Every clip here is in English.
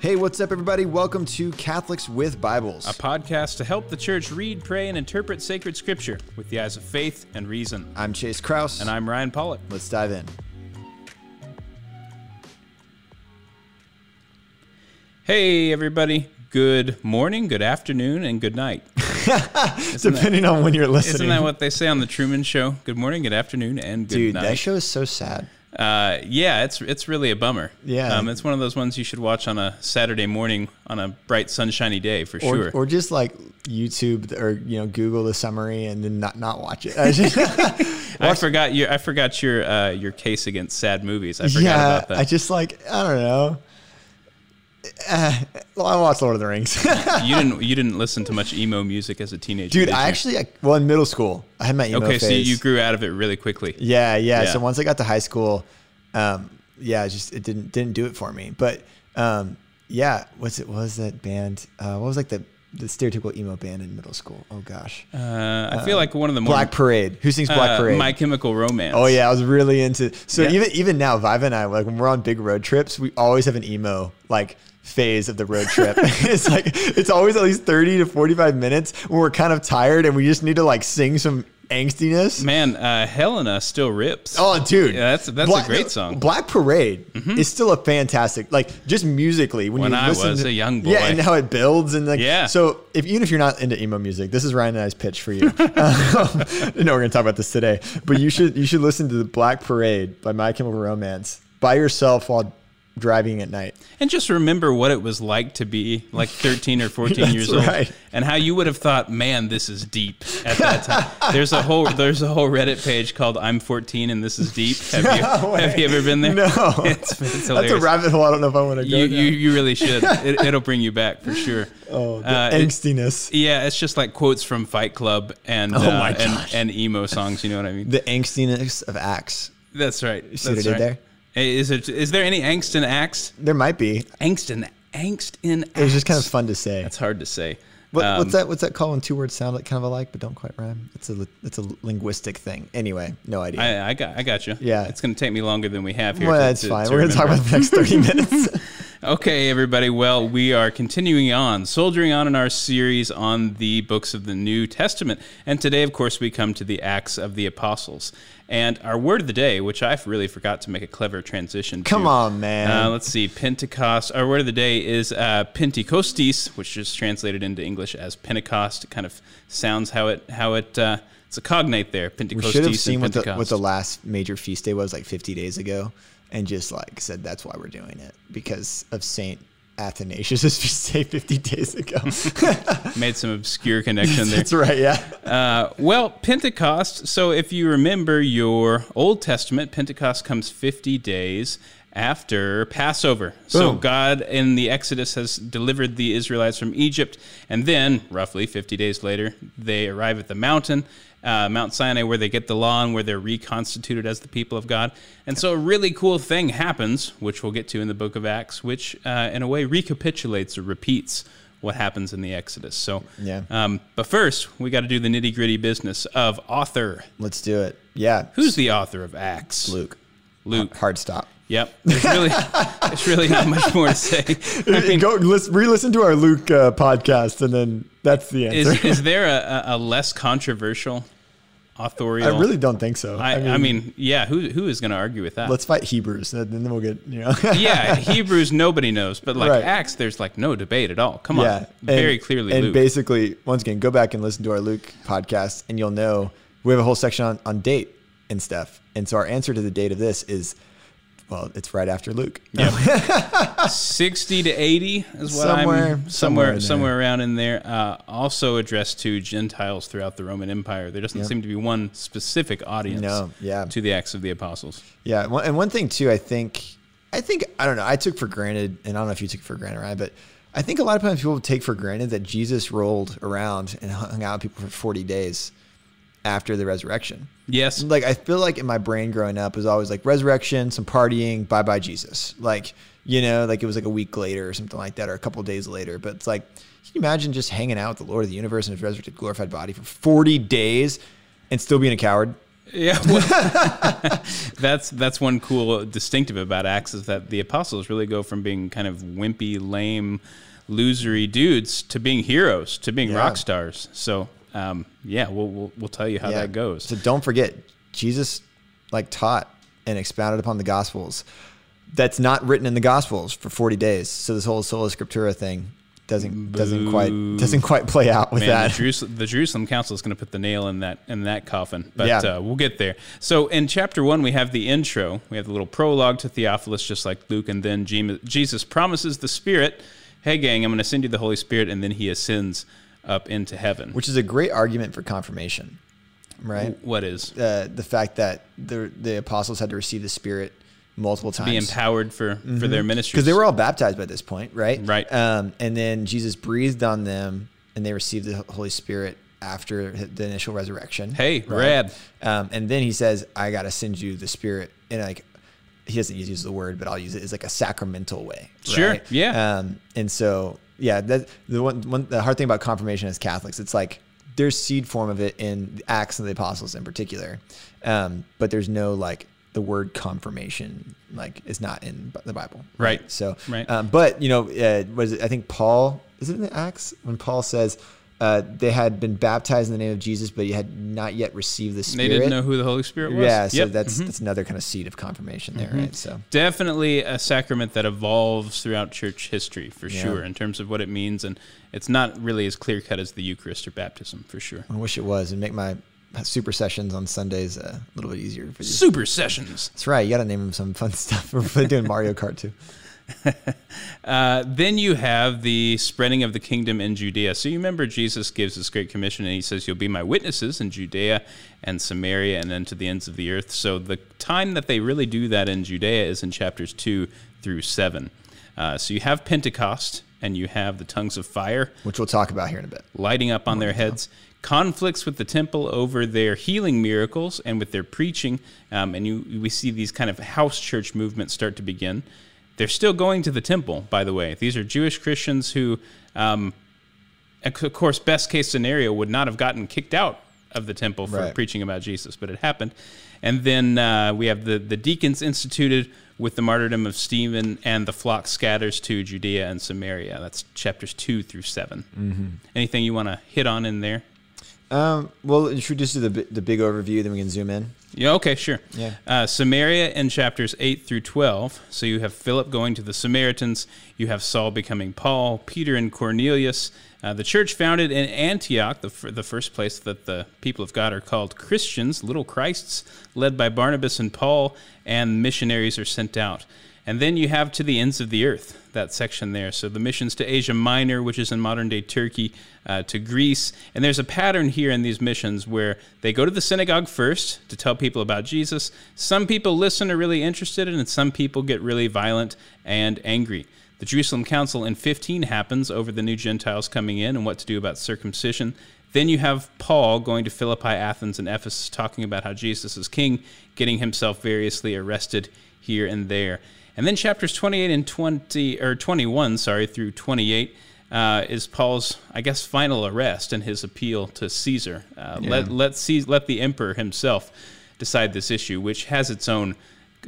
Hey, what's up, everybody? Welcome to Catholics with Bibles. a podcast to help the church read, pray, and interpret sacred scripture with the eyes of faith and reason. I'm Chase Kraus. And I'm Ryan Pollock. Let's dive in. Hey, everybody. Good morning, good afternoon, and good night. Depending on when you're listening. Isn't that what they say on the Truman Show? Good morning, good afternoon, and good Dude, night. that show is so sad. Uh, yeah, it's it's really a bummer. Yeah. um, it's one of those ones you should watch on a Saturday morning on a bright, sunshiny day for Or, sure. or just like YouTube or you know Google the summary and then not not watch it. I I forgot your I forgot your uh, your case against sad movies. I forgot yeah, about that. I just like I don't know. Uh, well, I watched Lord of the Rings. you didn't you didn't listen to much emo music as a teenager, Dude, I you? actually I, well in middle school I had my emo okay, so you grew out of it really quickly. Yeah, yeah, Yeah. So once I got to high school, um, yeah, it just it didn't didn't do it for me. But um, yeah, what's it? What was that band? Uh, what was like the the stereotypical emo band in middle school? Oh gosh, Uh, I feel like one of the more Black Parade. Who sings Black uh, Parade? My Chemical Romance. Oh yeah, I was really into. So Yeah. even even now, Viva and I, like when we're on big road trips, we always have an emo like phase of the road trip. it's like it's always at least thirty to forty five minutes when we're kind of tired and we just need to like sing some angstiness. man, uh, Helena still rips. Oh, dude, Yeah, that's- that's a great song. Mm-hmm. Black Parade is still a fantastic, like just musically. When, When you I listen was to- a young boy. yeah, and how it builds and like Yeah. So if even if you're not into emo music, this is Ryan and I's pitch for you. um, I know we're gonna talk about this today, but you should you should listen to the Black Parade by My Chemical Romance by yourself while driving at night. And just remember what it was like to be like 13 or 14 That's years old, right. and how you would have thought, "Man, this is deep." At that time, there's a whole there's a whole Reddit page called "I'm 14 and this is deep." Have you No have you ever been there? No, it's, it's that's a rabbit hole. I don't know if I want to go. you, you you really should. It, it'll bring you back for sure. oh, the uh, it- angstiness, Yeah, it's just like quotes from Fight Club and Oh uh, and, and emo songs. You know what I mean? the angstiness of Acts. That's right. see what I That's did right. there? Is it is there any angst in Acts? There might be. Angst in angst in. It was just kind of fun to say. That's hard to say. What, Um, what's that? What's that called when two words sound like kind of alike but don't quite rhyme? It's a it's a linguistic thing. Anyway, no idea. I, I got I got you. Yeah. it's going to take me longer than we have here. well, to- that's to- fine. to We're gonna talk remember. about the next thirty minutes. Okay, everybody. Well, we are continuing on, soldiering on in our series on the books of the New Testament. And today, of course, we come to the Acts of the Apostles. And our word of the day, which I really forgot to make a clever transition Come to. on, man. Uh, let's see. Pentecost. Our word of the day is uh, Pentekostes, which is translated into English as Pentecost. It kind of sounds how it how it uh, it's a cognate there. Pentecostis. we should have seen what the what the last major feast day was like fifty days ago, and just like said that's why we're doing it because of Saint Athanasius' feast say, fifty days ago. Made some obscure connection there. that's right. Yeah. Uh, well, Pentecost. So, if you remember your Old Testament, Pentecost comes 50 days after Passover. So, God in the Exodus has delivered the Israelites from Egypt. And then, roughly 50 days later, they arrive at the mountain, uh, Mount Sinai, where they get the law and where they're reconstituted as the people of God. And so, a really cool thing happens, which we'll get to in the book of Acts, which, uh, in a way, recapitulates or repeats what happens in the Exodus. So, Yeah. um, but first, we got to do the nitty gritty business of author. Let's do it. Yeah. Who's the author of Acts? Luke? Luke. Hard stop. Yep. There's really, there's really not much more to say. I mean, Go re-listen to our Luke uh, podcast, and then that's the answer. is, is there a, a less controversial authorial? I really don't think so. I, I, mean, yeah. Who who is going to argue with that? let's fight Hebrews, and then we'll get you know. yeah, Hebrews nobody knows, but like Right. Acts, there's like no debate at all. Come on, yeah, very and- clearly And Luke. basically, once again, go back and listen to our Luke podcast, and you'll know we have a whole section on on date and stuff. And so our answer to the date of this is, well, it's right after Luke. Yeah. sixty to eighty is what Somewhere- I'm somewhere somewhere somewhere, around in there. Uh, also addressed to Gentiles throughout the Roman Empire. There doesn't seem to be one specific audience. No, yeah. to the Acts of the Apostles. Yeah, and one thing too, I think, I think I don't know. I took for granted, and I don't know if you took for granted, right? But I think a lot of times people take for granted that Jesus rolled around and hung out with people for forty days after the resurrection. Yes, Like I feel like in my brain growing up was always like resurrection, some partying, bye bye Jesus. Like you know, like it was like a week later or something like that, or a couple days later. But it's like, can you imagine just hanging out with the Lord of the universe in his resurrected, glorified body for forty days and still being a coward? Yeah, well, that's that's one cool distinctive about Acts is that the apostles really go from being kind of wimpy, lame, losery dudes to being heroes, to being Yeah. rock stars. So, um, yeah, we'll, we'll we'll tell you how Yeah. that goes. So don't forget, Jesus like taught and expounded upon the Gospels. That's not written in the Gospels for 40 days. So this whole sola scriptura thing doesn't doesn't quite doesn't quite play out with Man, that. the Jerusalem, the Jerusalem Council is going to put the nail in that in that coffin, but Yeah. uh, we'll get there. So in chapter one, we have the intro. We have the little prologue to Theophilus, just like Luke, and then Jesus promises the Spirit. Hey, gang, I'm going to send you the Holy Spirit, and then he ascends up into heaven. which is a great argument for confirmation, right? what is Uh, the fact that the the apostles had to receive the Spirit multiple times be empowered for for their ministry because they were all baptized by this point, right? Right. Um, and then Jesus breathed on them, and they received the Holy Spirit after the initial resurrection. Hey, rad. Um, and then he says, "I got to send you the Spirit," and like he doesn't use the word, but I'll use it as like a sacramental way. Sure, right? yeah. Um, and so yeah, that the one, one the hard thing about confirmation as Catholics, it's like there's seed form of it in Acts of the Apostles in particular, um, but there's no like the word confirmation like is not in the Bible. Right. So Right. Um, but you know, uh, was it, I think Paul is it in the Acts when Paul says. Uh, they had been baptized in the name of Jesus, but he had not yet received the Spirit. They didn't know who the Holy Spirit was. Yeah, so Yep. that's Mhm. that's another kind of seed of confirmation there, right? So definitely a sacrament that evolves throughout church history for Yeah. sure in terms of what it means, and it's not really as clear cut as the Eucharist or baptism for sure. I wish it was, and make my super sessions on Sundays uh, a little bit easier for you. Super sessions. That's right. You got to name them some fun stuff. We're doing Mario Kart too. Uh, then you have the spreading of the kingdom in Judea. So you remember Jesus gives this great commission and he says, You'll be my witnesses in Judea and Samaria and then to the ends of the earth. So the time that they really do that in Judea is in chapters 2 through 7. Uh, so you have Pentecost and you have the tongues of fire Which we'll talk about here in a bit. lighting up on their heads, conflicts with the temple over their healing miracles and with their preaching, um, and you we see these kind of house church movements start to begin. They're still going to the temple, by the way. These are Jewish Christians who, um, of course, best case scenario would not have gotten kicked out of the temple for Right. preaching about Jesus, but it happened. And then uh, we have the, the deacons instituted with the martyrdom of Stephen, and the flock scatters to Judea and Samaria. That's chapters two through 7 Mm-hmm. Anything you want to hit on in there? Um, well, should we just do the the big overview, then we can zoom in. Yeah, okay, sure. Yeah. Uh, Samaria in chapters 8 through 12. So you have Philip going to the Samaritans, you have Saul becoming Paul, Peter and Cornelius. Uh, the church founded in Antioch, the, f- the first place that the people of God are called Christians, little Christs, led by Barnabas and Paul, and missionaries are sent out. And then you have to the ends of the earth, that section there. So the missions to Asia Minor, which is in modern day Turkey, uh, to Greece. And there's a pattern here in these missions where they go to the synagogue first to tell people about Jesus. Some people listen, are really interested, and some people get really violent and angry. The Jerusalem Council in 15 happens over the new Gentiles coming in and what to do about circumcision. Then you have Paul going to Philippi, Athens, and Ephesus, talking about how Jesus is king, getting himself variously arrested here and there. And then chapters 28 and 20 or 21, sorry, through 28 uh, is Paul's, I guess, final arrest and his appeal to Caesar. Uh, Let let Caesar, let the emperor himself decide this issue, which has its own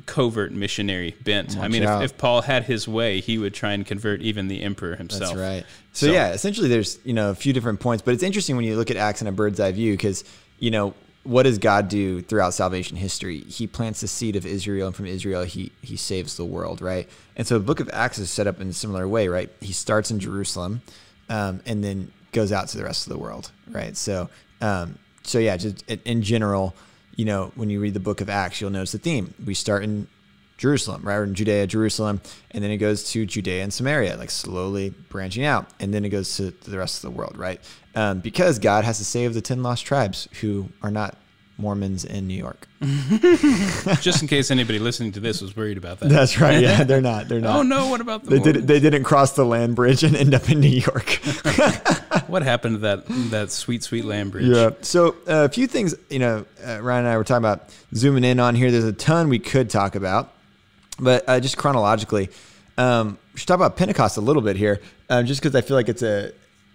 covert missionary bent. I mean, if, if Paul had his way, he would try and convert even the emperor himself. That's right. So, So- yeah, essentially there's, you know, a few different points, but it's interesting when you look at Acts in a bird's eye view because, you know, what does God do throughout salvation history? He plants the seed of Israel and from Israel he he saves the world, right? And so the book of Acts is set up in a similar way, right? He starts in Jerusalem um, and then goes out to the rest of the world, right? So um, so yeah, just in- in general, you know, when you read the book of Acts, you'll notice the theme. We start in Jerusalem, right? Or in Judea, Jerusalem, and then it goes to Judea and Samaria, like slowly branching out, and then it goes to, the rest of the world, right? Um, because God has to save the ten lost tribes who are not Mormons in New York. Just in case anybody listening to this was worried about that. That's right. Yeah, they're not. They're not. oh no! What about the They did They didn't cross the land bridge and end up in New York. What happened to that that sweet sweet land bridge? Yeah. So uh, a few things, you know, uh, Ryan and I were talking about zooming in on here. There's a ton we could talk about, but uh, just chronologically, um, we should talk about Pentecost a little bit here, um, just because I feel like it's a.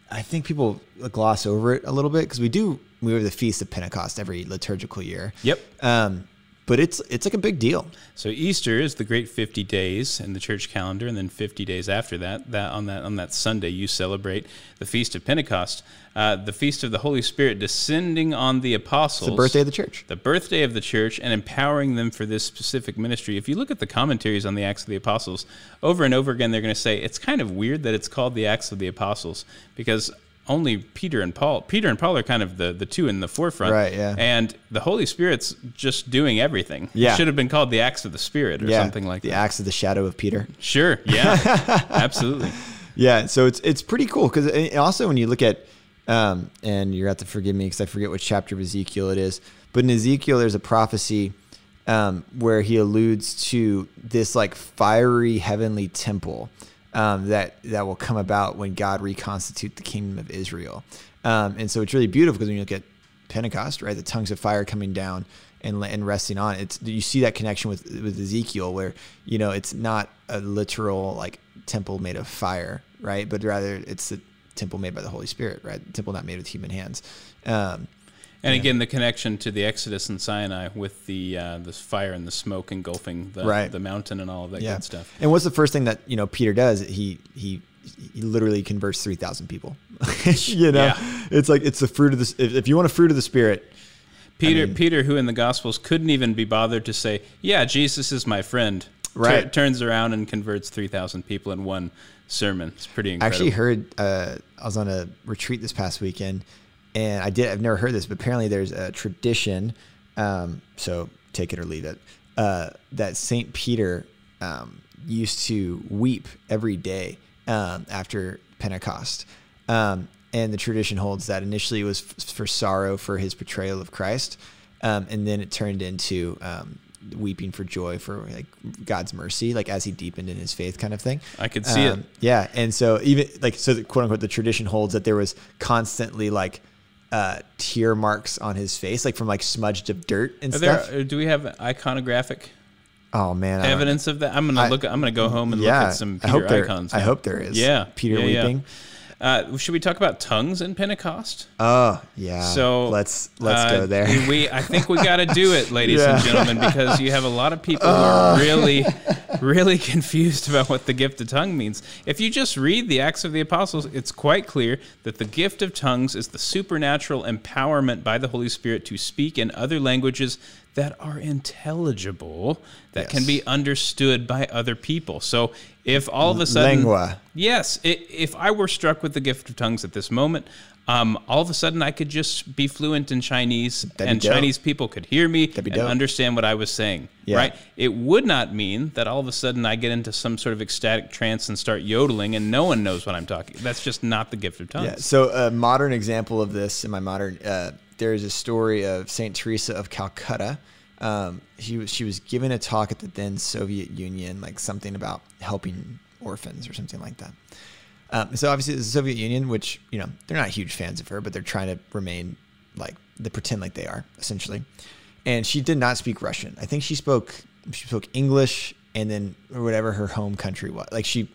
I think people gloss over it a little bit because we do we have the feast of Pentecost every liturgical year. Yep. Um, but it's it's like a big deal. So Easter is the great 50 days in the church calendar, and then 50 days after that, that on that on that Sunday you celebrate the feast of Pentecost, uh, the feast of the Holy Spirit descending on the apostles. It's the birthday of the church. the birthday of the church and empowering them for this specific ministry. If you look at the commentaries on the Acts of the Apostles, over and over again, they're going to say it's kind of weird that it's called the Acts of the Apostles because only Peter and Paul, Peter and Paul are kind of the, the two in the forefront. Right, yeah. And the Holy Spirit's just doing everything. Yeah. It should have been called the Acts of the Spirit or yeah, something like the that. The Acts of the shadow of Peter. Sure. Yeah. Absolutely. Yeah, so it's it's pretty cool because also when you look at, um, and you're have to forgive me because I forget which chapter of Ezekiel it is, but in Ezekiel there's a prophecy um, where he alludes to this like fiery heavenly temple um, that that will come about when God reconstitute the kingdom of Israel, um, and so it's really beautiful because when you look at Pentecost, right, the tongues of fire coming down and and resting on it. You see that connection with with Ezekiel where you know it's not a literal like temple made of fire, right, but rather it's the temple made by the Holy Spirit, right, temple not made with human hands. Um, And again, the connection to the Exodus in Sinai with the uh, the fire and the smoke engulfing the, Right. the mountain and all of that yeah. good stuff. And what's the first thing that you know Peter does? He he he literally converts three thousand people. you know, Yeah. it's like it's the fruit of the. If, if you want a fruit of the spirit, Peter, mean- Peter, who in the Gospels couldn't even be bothered to say, "Yeah, Jesus is my friend," tur- Right. turns around and converts three thousand people in one sermon. It's pretty I actually heard uh, I was on a retreat this past weekend, and I did I've never heard this, but apparently there's a tradition. Um, so take it or leave it. Uh, that Saint Peter um, used to weep every day um, after Pentecost, um, and the tradition holds that initially it was f- for sorrow for his betrayal of Christ, um, and then it turned into um, weeping for joy for like God's mercy, like as he deepened in his faith, kind of thing. I could see it. Um, Yeah, and so even like so, the, quote unquote, the tradition holds that there was constantly like uh, tear marks on his face, like from like smudged of dirt and Are stuff. uh, do we have iconographic oh man, evidence of that? I'm gonna I- look. I'm gonna go home and Yeah, look at some I Peter there. icons. I hope there is. Yeah, Peter yeah, yeah. Uh, should we talk about tongues in Pentecost? Oh yeah. So let's let's uh, go there. We I think we got to do it, ladies and gentlemen, because you have a lot of people who are really, really confused about what the gift of tongue means. If you just read the Acts of the Apostles, it's quite clear that the gift of tongues is the supernatural empowerment by the Holy Spirit to speak in other languages that are intelligible, that can be understood by other people. So if all of a sudden Lingua. Yes, if I were struck with the gift of tongues at this moment, um, all of a sudden I could just be fluent in Chinese, That'd and. Chinese people could hear me and dope. understand what I was saying. Yeah. Right? It would not mean that all of a sudden I get into some sort of ecstatic trance and start yodeling, and no one knows what I'm talking. That's just not the gift of tongues. Yeah. So a modern example of this in my modern, uh, there is a story of Saint Teresa of Calcutta. Um, she was she was giving a talk at the then Soviet Union, like something about helping orphans or something like that. Um, so obviously the Soviet Union, which you know they're not huge fans of her, but they're trying to remain like they pretend like they are essentially. And she did not speak Russian. I think she spoke she spoke English and then or whatever her home country was. Like she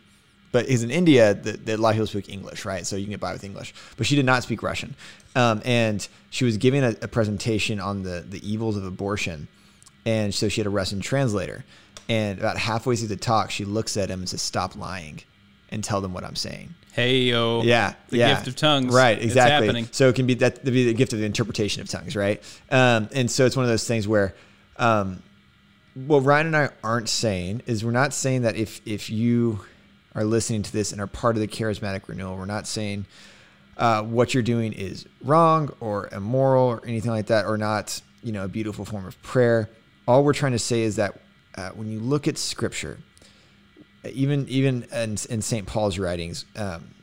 but is in India, that a lot of people speak English, right? So you can get by with English. But she did not speak Russian, um, and she was giving a, a presentation on the the evils of abortion, and so she had a Russian translator. And about halfway through the talk, she looks at him and says, "Stop lying, and tell them what I'm saying." Hey yo. Yeah, The yeah. gift of tongues. Right, It's exactly. happening. So it can be that be the gift of the interpretation of tongues, right? Um, and so it's one of those things where, um, what Ryan and I aren't saying is we're not saying that if if you are listening to this and are part of the charismatic renewal, we're not saying uh, what you're doing is wrong or immoral or anything like that, or not, you know, a beautiful form of prayer. All we're trying to say is that uh, when you look at Scripture, even even in, in St. Paul's writings, um,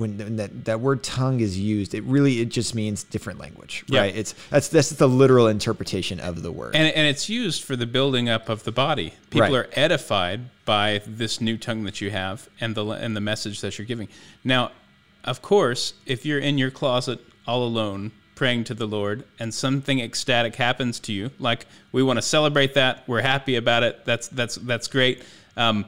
when, when that, that word tongue is used, it really it just means different language, Yeah. right? It's that's that's the literal interpretation of the word. And, and it's used for the building up of the body. People Right. are edified by this new tongue that you have and the and the message that you're giving. Now, of course, if you're in your closet all alone praying to the Lord and something ecstatic happens to you, like we want to celebrate that, we're happy about it. That's that's that's great. Um,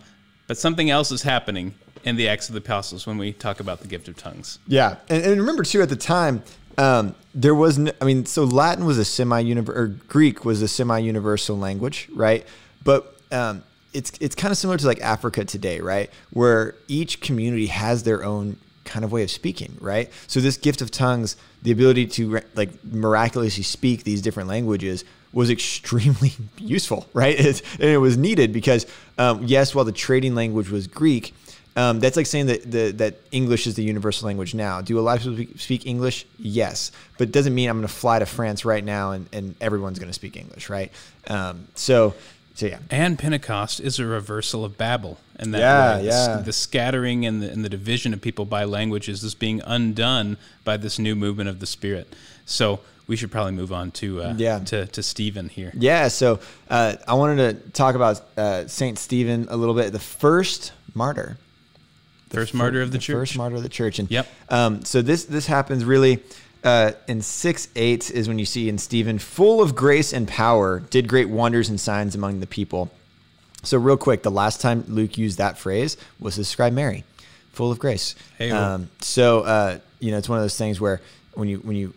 but something else is happening in the Acts of the Apostles when we talk about the gift of tongues. Yeah, and, and remember too, at the time, um, there was, no, I mean, so Latin was a semi or Greek was a semi universal language, right? But um, it's it's kind of similar to like Africa today, right? Where each community has their own kind of way of speaking, right? So this gift of tongues, the ability to like miraculously speak these different languages was extremely useful, right? It, and it was needed because, um, yes, while the trading language was Greek, um, that's like saying that the, that English is the universal language now. Do a lot of people speak English? Yes, but it doesn't mean I'm going to fly to France right now and, and everyone's going to speak English, right? Um, so, so yeah. And Pentecost is a reversal of Babel, and that Yeah, way, the, yeah. the scattering and the, and the division of people by languages is being undone by this new movement of the Spirit. So we should probably move on to uh, Yeah. to to Stephen here. Yeah, so uh, I wanted to talk about uh, Saint Stephen a little bit. The first martyr, The First fir- martyr of the church. First martyr of the church, and Yep. Um, so this this happens really uh, in six eight is when you see in Stephen, full of grace and power, did great wonders and signs among the people. So real quick, the last time Luke used that phrase was to describe Mary, full of grace. Um, so uh, you know, it's one of those things where when you when you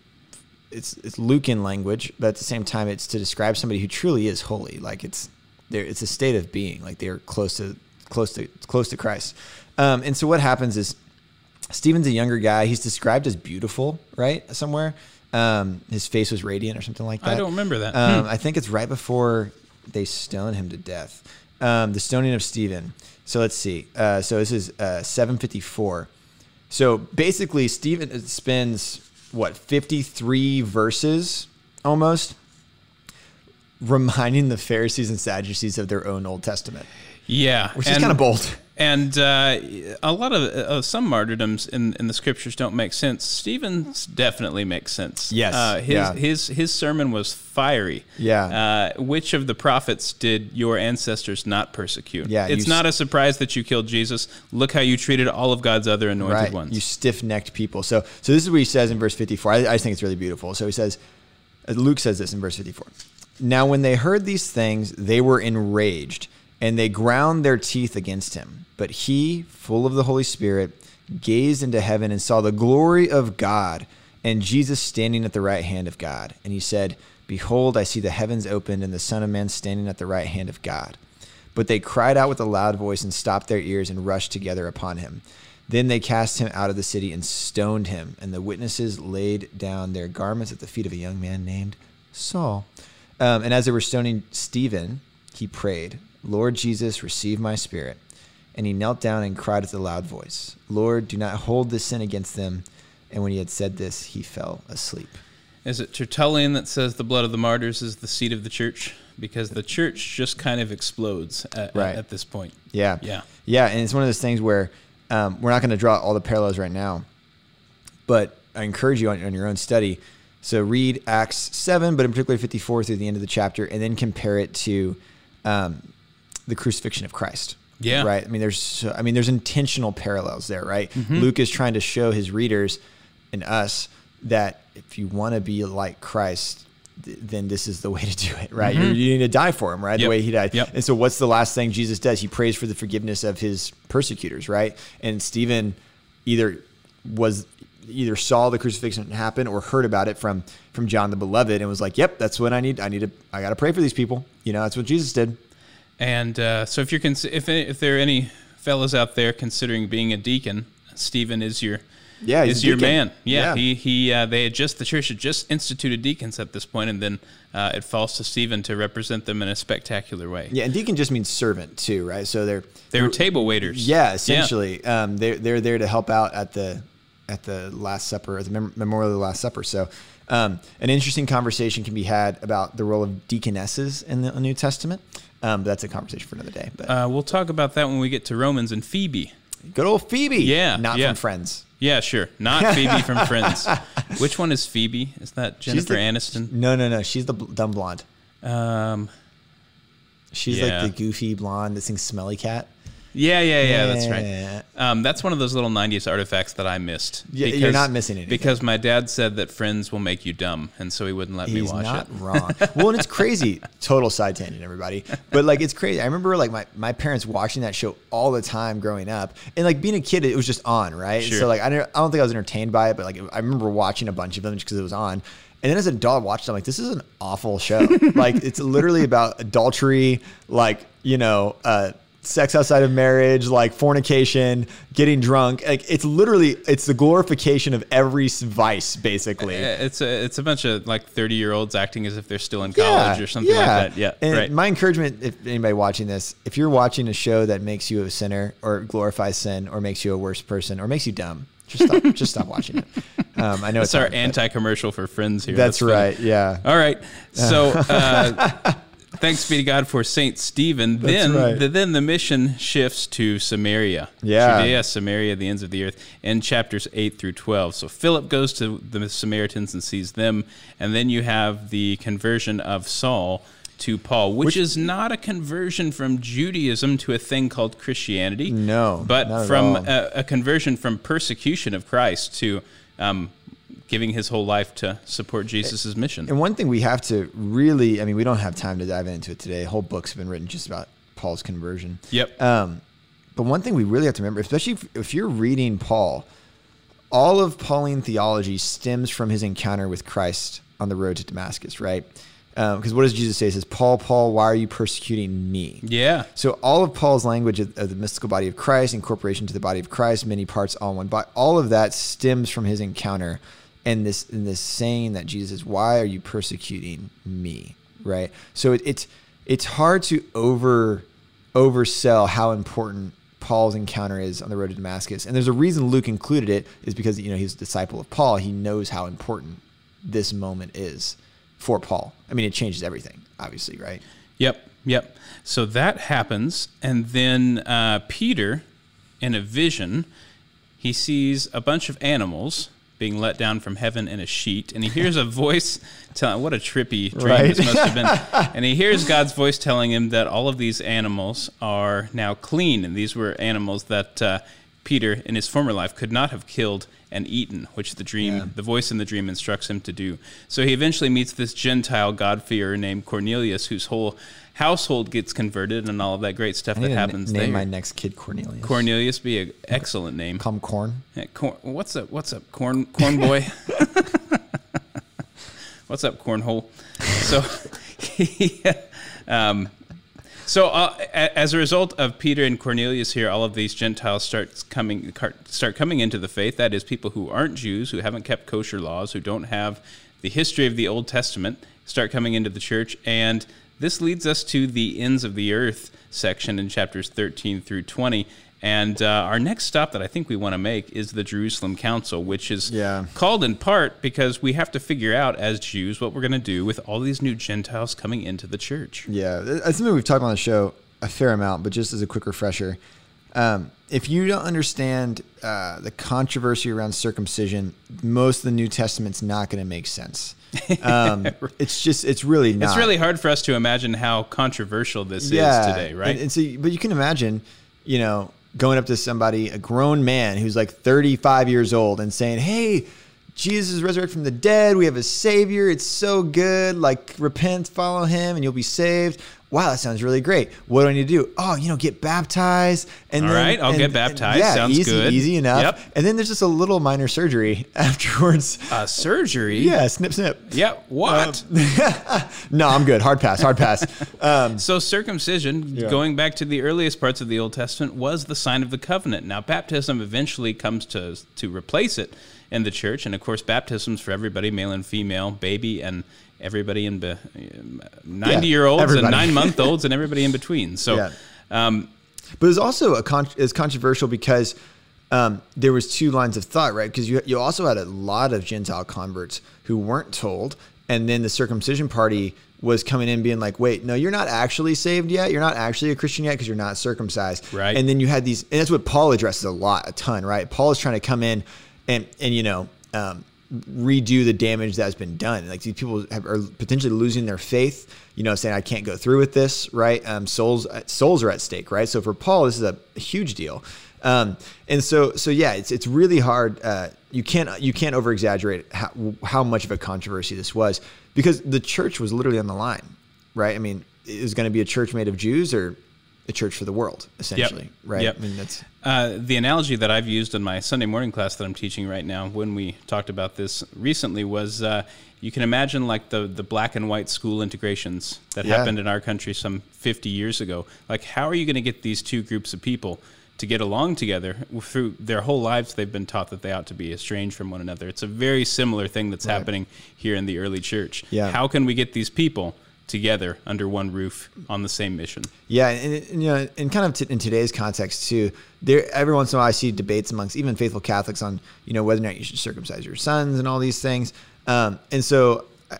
it's it's Lucan language, but at the same time, it's to describe somebody who truly is holy. Like it's there, it's a state of being. Like they're close to close to close to Christ. Um, and so what happens is Stephen's a younger guy. He's described as beautiful, right? Somewhere, um, his face was radiant or something like that. I don't remember that. Um, Hmm. I think it's right before they stone him to death. Um, the stoning of Stephen. So let's see. Uh, so this is uh, 754. So basically, Stephen spends what 53 verses almost reminding the Pharisees and Sadducees of their own Old Testament, Yeah, which is kind of bold. And uh, a lot of uh, some martyrdoms in, in the scriptures don't make sense. Stephen's definitely makes sense. Yes, uh, his yeah. his his sermon was fiery. Yeah. Uh, which of the prophets did your ancestors not persecute? Yeah, It's not a surprise that you killed Jesus. Look how you treated all of God's other anointed right. ones. You stiff-necked people. So, so this is what he says in verse 54. I, I just think it's really beautiful. So he says, uh, Luke says this in verse 54. Now, when they heard these things, they were enraged, and they ground their teeth against him. But he, full of the Holy Spirit, gazed into heaven and saw the glory of God, and Jesus standing at the right hand of God. And he said, Behold, I see the heavens opened, and the Son of Man standing at the right hand of God. But they cried out with a loud voice and stopped their ears and rushed together upon him. Then they cast him out of the city and stoned him. And the witnesses laid down their garments at the feet of a young man named Saul. Um, and as they were stoning Stephen, he prayed, Lord Jesus, receive my spirit. And he knelt down and cried with a loud voice, Lord, do not hold this sin against them. And when he had said this, he fell asleep. Is it Tertullian that says the blood of the martyrs is the seed of the church? Because the church just kind of explodes at, Right. at this point. Yeah. Yeah. Yeah. And it's one of those things where um, we're not going to draw all the parallels right now, but I encourage you on, on your own study. So read Acts 7, but in particular 54 through the end of the chapter, and then compare it to um, the crucifixion of Christ. Yeah. Right. I mean, there's, I mean, there's intentional parallels there, right? Mm-hmm. Luke is trying to show his readers and us that if you want to be like Christ, th- then this is the way to do it, right? You, you need to die for him, right? Mm-hmm. Yep. The way he died. Yep. And so, what's the last thing Jesus does? He prays for the forgiveness of his persecutors, right? And Stephen either was either saw the crucifixion happen or heard about it from from John the Beloved and was like, "Yep, that's what I need. I need to. I got to pray for these people." You know, that's what Jesus did. And uh, so, if you're cons- if if there are any fellows out there considering being a deacon, Stephen is your Yeah, he's is your man. Yeah, Yeah. he he uh, they had just the church had just instituted deacons at this point, and then uh, it falls to Stephen to represent them in a spectacular way. Yeah, and deacon just means servant too, right? So they're They were table waiters. Yeah, essentially, Um, they're they're there to help out at the at the Last Supper, at the mem- memorial of the Last Supper. So, um, an interesting conversation can be had about the role of deaconesses in the New Testament. Um, but that's a conversation for another day. But Uh, we'll talk about that when we get to Romans and Phoebe. good old Phoebe, Yeah, not yeah. from Friends. Yeah, sure. Not Phoebe from Friends. Which one is Phoebe? Is that Jennifer the- Aniston? No, no, no. She's the dumb blonde. Um, She's Yeah. like the goofy blonde that sings "Smelly Cat." Yeah, yeah, yeah. That's right. Um, that's one of those little '90s artifacts that I missed. Yeah, you're not missing anything. because my dad said that Friends will make you dumb, and so he wouldn't let me He's watch not it. wrong. Well, and it's crazy. Total side tangent, everybody. But like, it's crazy. I remember like my, my parents watching that show all the time growing up, and like being a kid, it was just on, right? Sure. So like, I don't, I don't think I was entertained by it, but like, I remember watching a bunch of them just because it was on. And then as an adult, I watched. it, I'm like, this is an awful show. like, it's literally about adultery, like you know, uh, sex outside of marriage, like fornication, getting drunk. Like, it's literally, it's the glorification of every vice, basically. It's a it's a bunch of like 30 year olds acting as if they're still in college or something like that. Yeah, And right. my encouragement, if anybody watching this, if you're watching a show that makes you a sinner or glorifies sin or makes you a worse person or makes you dumb, just stop. just stop watching it. Um, I know That's it's our anti-commercial for Friends here. That's, funny. right. Yeah. All right. So uh, thanks be to God for Saint Stephen. That's then right. the, then the mission shifts to Samaria. Yeah. Judea, Samaria, the ends of the earth, in chapters 8 through 12. So Philip goes to the Samaritans and sees them. And then you have the conversion of Saul to Paul, which, Which- is not a conversion from Judaism to a thing called Christianity. No, But from a, a conversion from persecution of Christ to um, giving his whole life to support Jesus' mission. And one thing we have to really, I mean, we don't have time to dive into it today. Whole books have been written just about Paul's conversion. Yep. Um, but one thing we really have to remember, especially if, if you're reading Paul, all of Pauline theology stems from his encounter with Christ on the road to Damascus, right? Because what does Jesus say? He says, Paul, Paul, why are you persecuting me? Yeah. So all of Paul's language of, of the mystical body of Christ, incorporation to the body of Christ, many parts, all one body, all of that stems from his encounter and this and this saying that Jesus is, "Why are you persecuting me?" Right. So it, it's it's hard to over oversell how important Paul's encounter is on the road to Damascus, and there's a reason Luke included it is because you know he's a disciple of Paul. He knows how important this moment is for Paul. I mean, it changes everything, obviously, right? Yep. Yep. So that happens. And then uh, Peter, in a vision, he sees a bunch of animals being let down from heaven in a sheet. And he hears a voice telling, what a trippy dream Right. this must have been. and he hears God's voice telling him that all of these animals are now clean. And these were animals that uh, Peter, in his former life, could not have killed and eaten, which the dream, Yeah. the voice in the dream instructs him to do. So he eventually meets this Gentile God-fearer named Cornelius, whose whole household gets converted and all of that great stuff that happens name there. my next kid Cornelius. Cornelius be an excellent name. Come Corn. Yeah, corn, what's up? What's up, corn corn boy? what's up, cornhole? So, he, um, so uh, as a result of Peter and Cornelius here, all of these Gentiles start coming start coming into the faith. That is, people who aren't Jews, who haven't kept kosher laws, who don't have the history of the Old Testament, start coming into the church, and this leads us to the ends of the earth section in chapters 13 through 20. And uh, our next stop that I think we want to make is the Jerusalem Council, which is Yeah. called in part because we have to figure out as Jews what we're going to do with all these new Gentiles coming into the church. Yeah, that's something we've talked on the show a fair amount, but just as a quick refresher, um, if you don't understand uh, the controversy around circumcision, most of the New Testament's not going to make sense. Um, it's just, it's really not. It's really hard for us to imagine how controversial this yeah. is today, right? And, and so, but you can imagine, you know, going up to somebody, a grown man who's like 35 years old, and saying, "Hey, Jesus is resurrected from the dead. We have a Savior. It's so good. Like, repent, follow Him, and you'll be saved." Wow, that sounds really great. What do I need to do? Oh, you know, get baptized. And All then, right, I'll and- get and- baptized. yeah, Sounds easy, good. Easy enough. Yep. And then there's just a little minor surgery afterwards. uh, surgery? Yeah, snip, snip. Yeah, what? No, I'm good. Hard pass. Hard pass. Um, So circumcision, Yeah. going back to the earliest parts of the Old Testament, was the sign of the covenant. Now baptism eventually comes to to replace it in the church, and of course baptisms for everybody, male and female, baby and everybody in be, ninety year olds and nine month olds and everybody in between. So. Yeah. Um, But it's also a con- is controversial because um, there was two lines of thought, right? Because you you also had a lot of Gentile converts who weren't told, and then the circumcision party was coming in being like, "Wait, no, you're not actually saved yet. You're not actually a Christian yet because you're not circumcised." Right. And then you had these, and that's what Paul addresses a lot, a ton, right? Paul is trying to come in and and you know. Um, redo the damage that's been done. Like these people have, are potentially losing their faith. You know, saying I can't go through with this. Right? Um, souls souls are at stake. Right? So for Paul, this is a huge deal. Um, and so so yeah, it's it's really hard. Uh, you can't you can't over exaggerate how, how much of a controversy this was because the church was literally on the line. Right? I mean, is going to be a church made of Jews or a church for the world, essentially, Yep. right? Yep. I mean, that's Uh, the analogy that I've used in my Sunday morning class that I'm teaching right now, when we talked about this recently, was uh, you can imagine like the the black and white school integrations that Yeah. happened in our country some 50 years ago. Like, how are you going to get these two groups of people? To get along together through their whole lives, they've been taught that they ought to be estranged from one another. It's a very similar thing that's happening here in the early church. Yeah. How can we get these people together under one roof on the same mission? yeah, and, and you know, and kind of t- in today's context too. There, every once in a while, I see debates amongst even faithful Catholics on you know whether or not you should circumcise your sons and all these things. Um, and so, I-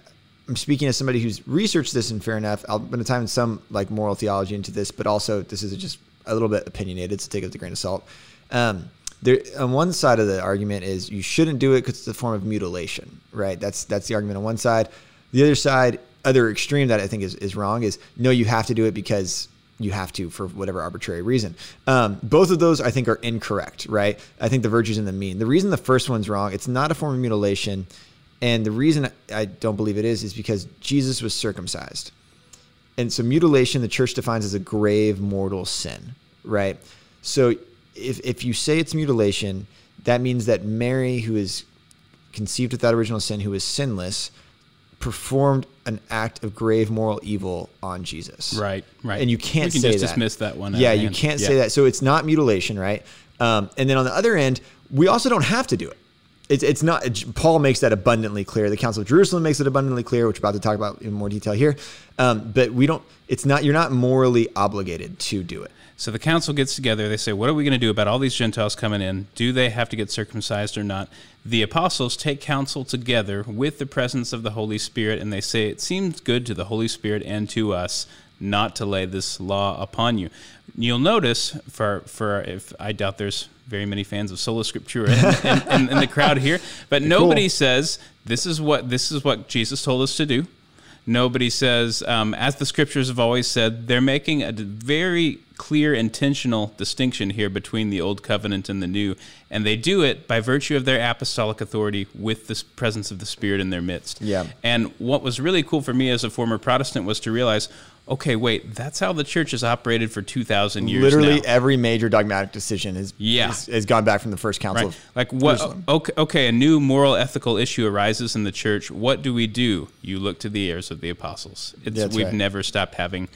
I'm speaking as somebody who's researched this, and fair enough. Going to time some like moral theology into this, but also this is just a little bit opinionated, so take it with a grain of salt. Um, there, on one side of the argument is you shouldn't do it because it's a form of mutilation, right? That's that's the argument on one side. The other side, other extreme that I think is, is wrong is no, you have to do it because you have to for whatever arbitrary reason. Um, both of those I think are incorrect, right? I think the virtues and the mean. The reason the first one's wrong, it's not a form of mutilation, and the reason I don't believe it is is because Jesus was circumcised and so mutilation the church defines as a grave mortal sin right so if, if you say it's mutilation that means that mary who is conceived without original sin who is sinless performed an act of grave moral evil on jesus. Right, right. and you can't can say just that. dismiss that one yeah you can't Yeah. say that. So it's not mutilation right? Um, and then on the other end we also don't have to do it. It's, it's not paul makes that abundantly clear. The council of jerusalem makes it abundantly clear which we're about to talk about in more detail here. Um, but we don't it's not you're not morally obligated to do it So the council gets together. They say, What are we going to do about all these Gentiles coming in? Do they have to get circumcised or not? The apostles take counsel together with the presence of the Holy Spirit, and they say, It seems good to the Holy Spirit and to us not to lay this law upon you. You'll notice, for, for if I doubt there's very many fans of sola scriptura in, in, in, in the crowd here, but nobody says this is what this is what Jesus told us to do. Nobody says, um, as the scriptures have always said, they're making a very clear, intentional distinction here between the old covenant and the new. And they do it by virtue of their apostolic authority with the presence of the Spirit in their midst. Yeah. And what was really cool for me as a former Protestant was to realize okay, wait, that's how the church has operated for 2,000 years literally now. every major dogmatic decision is Yeah. is- has gone back from the first council Right. of Like what? Jerusalem. Okay, okay, a new moral ethical issue arises in the church. What do we do? You look to the heirs of the apostles. It's, That's we've right. never stopped having.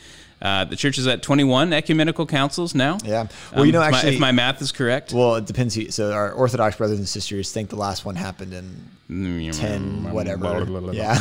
Uh, the church is at 21 ecumenical councils now. Yeah. Well, you know, if my- if my math is correct, well it depends who, so our orthodox brothers and sisters think the last one happened in 10 whatever yeah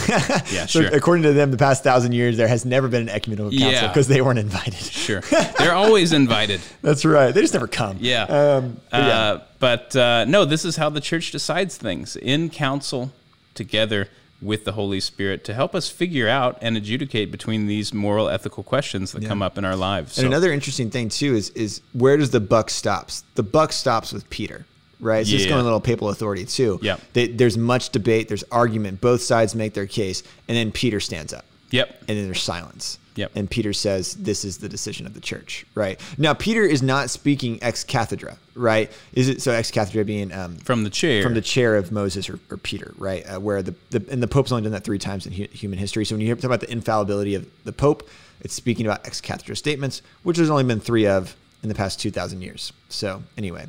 Yeah, so sure. according to them the past thousand years there has never been an ecumenical council Yeah. because they weren't invited Sure, they're always invited. that's right they just never come Yeah. um, but yeah. Uh, but uh, no, this is how the church decides things in council together with the Holy Spirit to help us figure out and adjudicate between these moral ethical questions that come up in our lives. and So- another interesting thing too is is where does the buck stops? The buck stops with peter right? So it's Yeah. going a little papal authority too. Yeah, they, there's much debate there's argument both sides make their case and then peter stands up Yep. and then there's silence. Yep. And Peter says, "This is the decision of the church." Right now, Peter is not speaking ex cathedra. Right? Is it so? Ex cathedra being um, From the chair. from the chair of Moses or, or Peter, right? Uh, where the, the and the Pope's only done that three times in hu- human history. So when you hear talk about the infallibility of the Pope, it's speaking about ex cathedra statements, which there's only been three of in the past two thousand years. So anyway,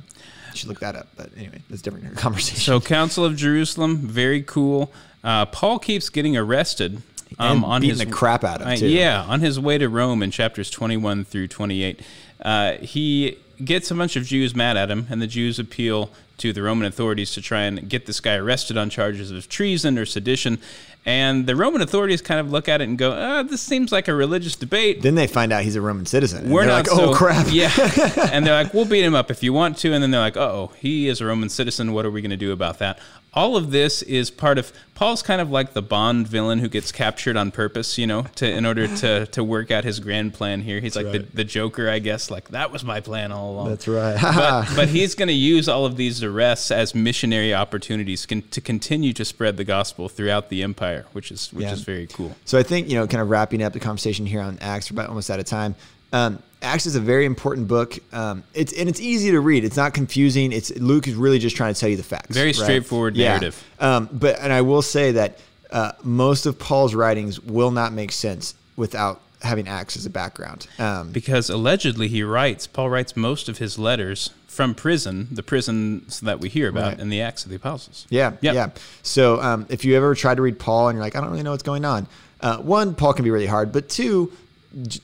you should look that up. But anyway, that's a different conversation. So, Council of Jerusalem, very cool. Uh, Paul keeps getting arrested. Um, on beating his the crap out of him, Uh, too. yeah, on his way to Rome in chapters 21 through 28, uh, he gets a bunch of Jews mad at him, and the Jews appeal to the Roman authorities to try and get this guy arrested on charges of treason or sedition. And the Roman authorities kind of look at it and go, uh, "This seems like a religious debate." then they find out he's a Roman citizen. and We're not like, so, "Oh crap!" Yeah, and they're like, "We'll beat him up if you want to." And then they're like, "Oh, he is a Roman citizen. What are we going to do about that?" All of this is part of Paul's kind of like the Bond villain who gets captured on purpose, you know, to in order to to work out his grand plan here. He's like right. the, the Joker, I guess. Like that was my plan all along. That's right. but, but he's going to use all of these arrests as missionary opportunities con- to continue to spread the gospel throughout the empire, which is which Yeah. is very cool. So I think you know, kind of wrapping up the conversation here on Acts, we're about almost out of time. Um, Acts is a very important book. Um, it's and it's easy to read. It's not confusing. It's Luke is really just trying to tell you the facts. Very right? straightforward Yeah. narrative. Um, but and I will say that uh, most of Paul's writings will not make sense without having Acts as a background. Um, Because allegedly he writes, Paul writes most of his letters from prison, the prisons that we hear about Right. in the Acts of the Apostles. Yeah, Yep. yeah. So um, if you ever try to read Paul and you're like, I don't really know what's going on, uh, one, Paul can be really hard, but two,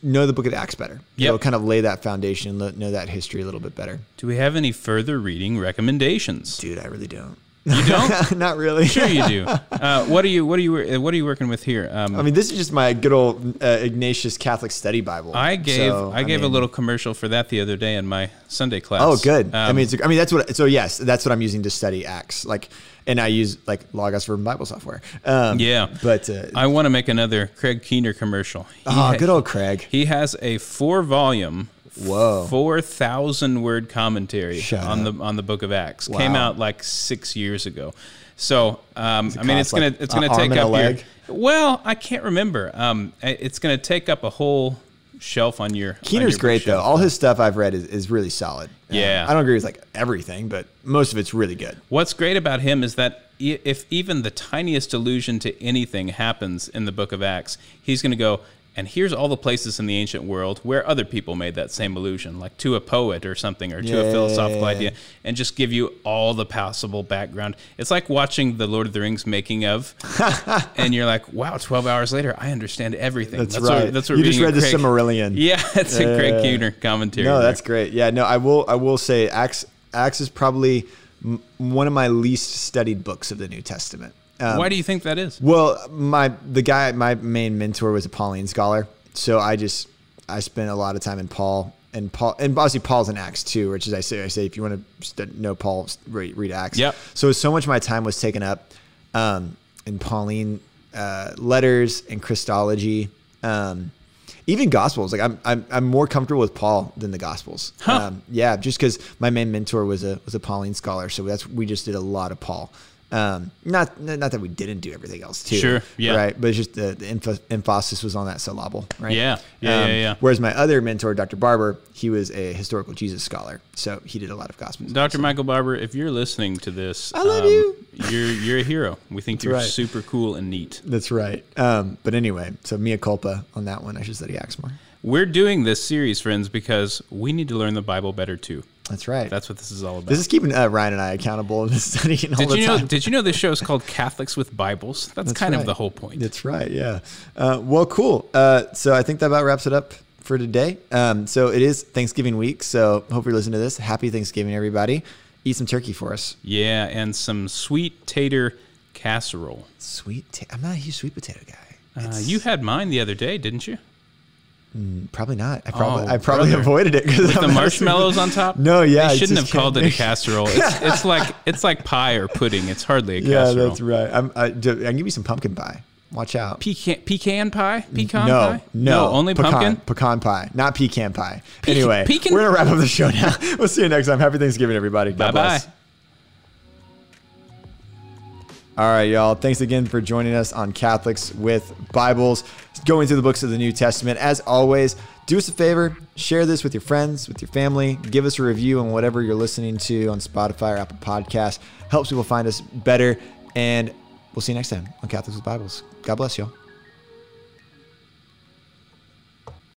know the book of Acts better. Yep. It'll kind of lay that foundation and know that history a little bit better. Do we have any further reading recommendations? Dude, I really don't. You don't? Not really. sure you do. Uh, what are you what are you what are you working with here? Um, I mean, this is just my good old uh, Ignatius Catholic Study Bible. I gave So, I gave a little commercial for that the other day in my Sunday class. Oh, good. I Um, mean, it's, I mean that's what. So yes, that's what I'm using to study Acts. Like, and I use like Logos for Bible software. Um, Yeah. But uh, I want to make another Craig Keener commercial. He oh, ha- good old Craig. He has a four volume, Whoa. four thousand word commentary Shut on up. the on the Book of Acts. Came out like six years ago. So um, I mean, it's gonna it's gonna take up your. Well, I can't remember. Um, it's gonna take up a whole shelf on your. on Keener's your great though. All his stuff I've read is, is really solid. Um, Yeah. I don't agree with like everything, but most of it's really good. What's great about him is that if even the tiniest allusion to anything happens in the book of Acts, he's going to go, and here's all the places in the ancient world where other people made that same allusion, like to a poet or something, or to a philosophical Yeah. idea, and just give you all the possible background. It's like watching the Lord of the Rings making of, and you're like, wow, 12 hours later, I understand everything. That's, what- right. that's what you just read the Craig- Silmarillion. Yeah, it's a Craig Yeah. Keener commentary. No, there. that's great. Yeah, no, I will. I will say, Acts. Acts is probably m- one of my least studied books of the New Testament. Um, Why do you think that is? Well, my the guy, my main mentor was a Pauline scholar, so I just I spent a lot of time in Paul and Paul, and obviously Paul's in Acts too, which is I say I say if you want to know Paul, read, read Acts. Yep. So so much of my time was taken up um, in Pauline uh, letters and Christology. Um, even Gospels, like I'm, I'm, I'm more comfortable with Paul than the Gospels. Huh. Um, yeah, just because my main mentor was a was a Pauline scholar, so that's we just did a lot of Paul. Um, not not that we didn't do everything else too. Sure, yeah. Right, but it's just the, the emph- emphasis was on that syllable, right? Um, Yeah, yeah, yeah, yeah. Whereas my other mentor, Dr. Barber, he was a historical Jesus scholar, so he did a lot of Gospels. Dr. Michael Barber, if you're listening to this, um, I love you. You're you're a hero. We think you're right. super cool and neat. That's right. Um, but anyway, so mea culpa on that one. I should study Acts more. We're doing this series, friends, because we need to learn the Bible better too. That's right. That's what this is all about. this is keeping uh, Ryan and I accountable and studying all did the you know? time. Did you know this show is called Catholics with Bibles? That's, That's kind of the whole point. That's right. Yeah. Uh, well, cool. Uh, so I think that about wraps it up for today. Um, so it is Thanksgiving week. So hope you're listening to this. Happy Thanksgiving, everybody. Eat some turkey for us. Yeah, and some sweet tater casserole. Sweet. Ta- I'm not a huge sweet potato guy. Uh, you had mine the other day, didn't you? Mm, probably not. I probably Oh, I probably brother. avoided it because the marshmallows on top. No, yeah, they shouldn't have called it a casserole. It's, it's like it's like pie or pudding. It's hardly a casserole. Yeah, that's right. I'm, I, I can give you some pumpkin pie. Watch out. Pecan pecan pie? Pecan no, pie? no, no. only pecan, pumpkin. pecan pie, not pecan pie. Pecan- anyway, pecan- we're gonna wrap up the show now. we'll see you next time. Happy Thanksgiving, everybody. God Bye bless. bye. All right, y'all. Thanks again for joining us on Catholics with Bibles, going through the books of the New Testament. As always, do us a favor, share this with your friends, with your family, give us a review on whatever you're listening to on Spotify or Apple Podcasts. Helps people find us better. And we'll see you next time on Catholics with Bibles. God bless y'all.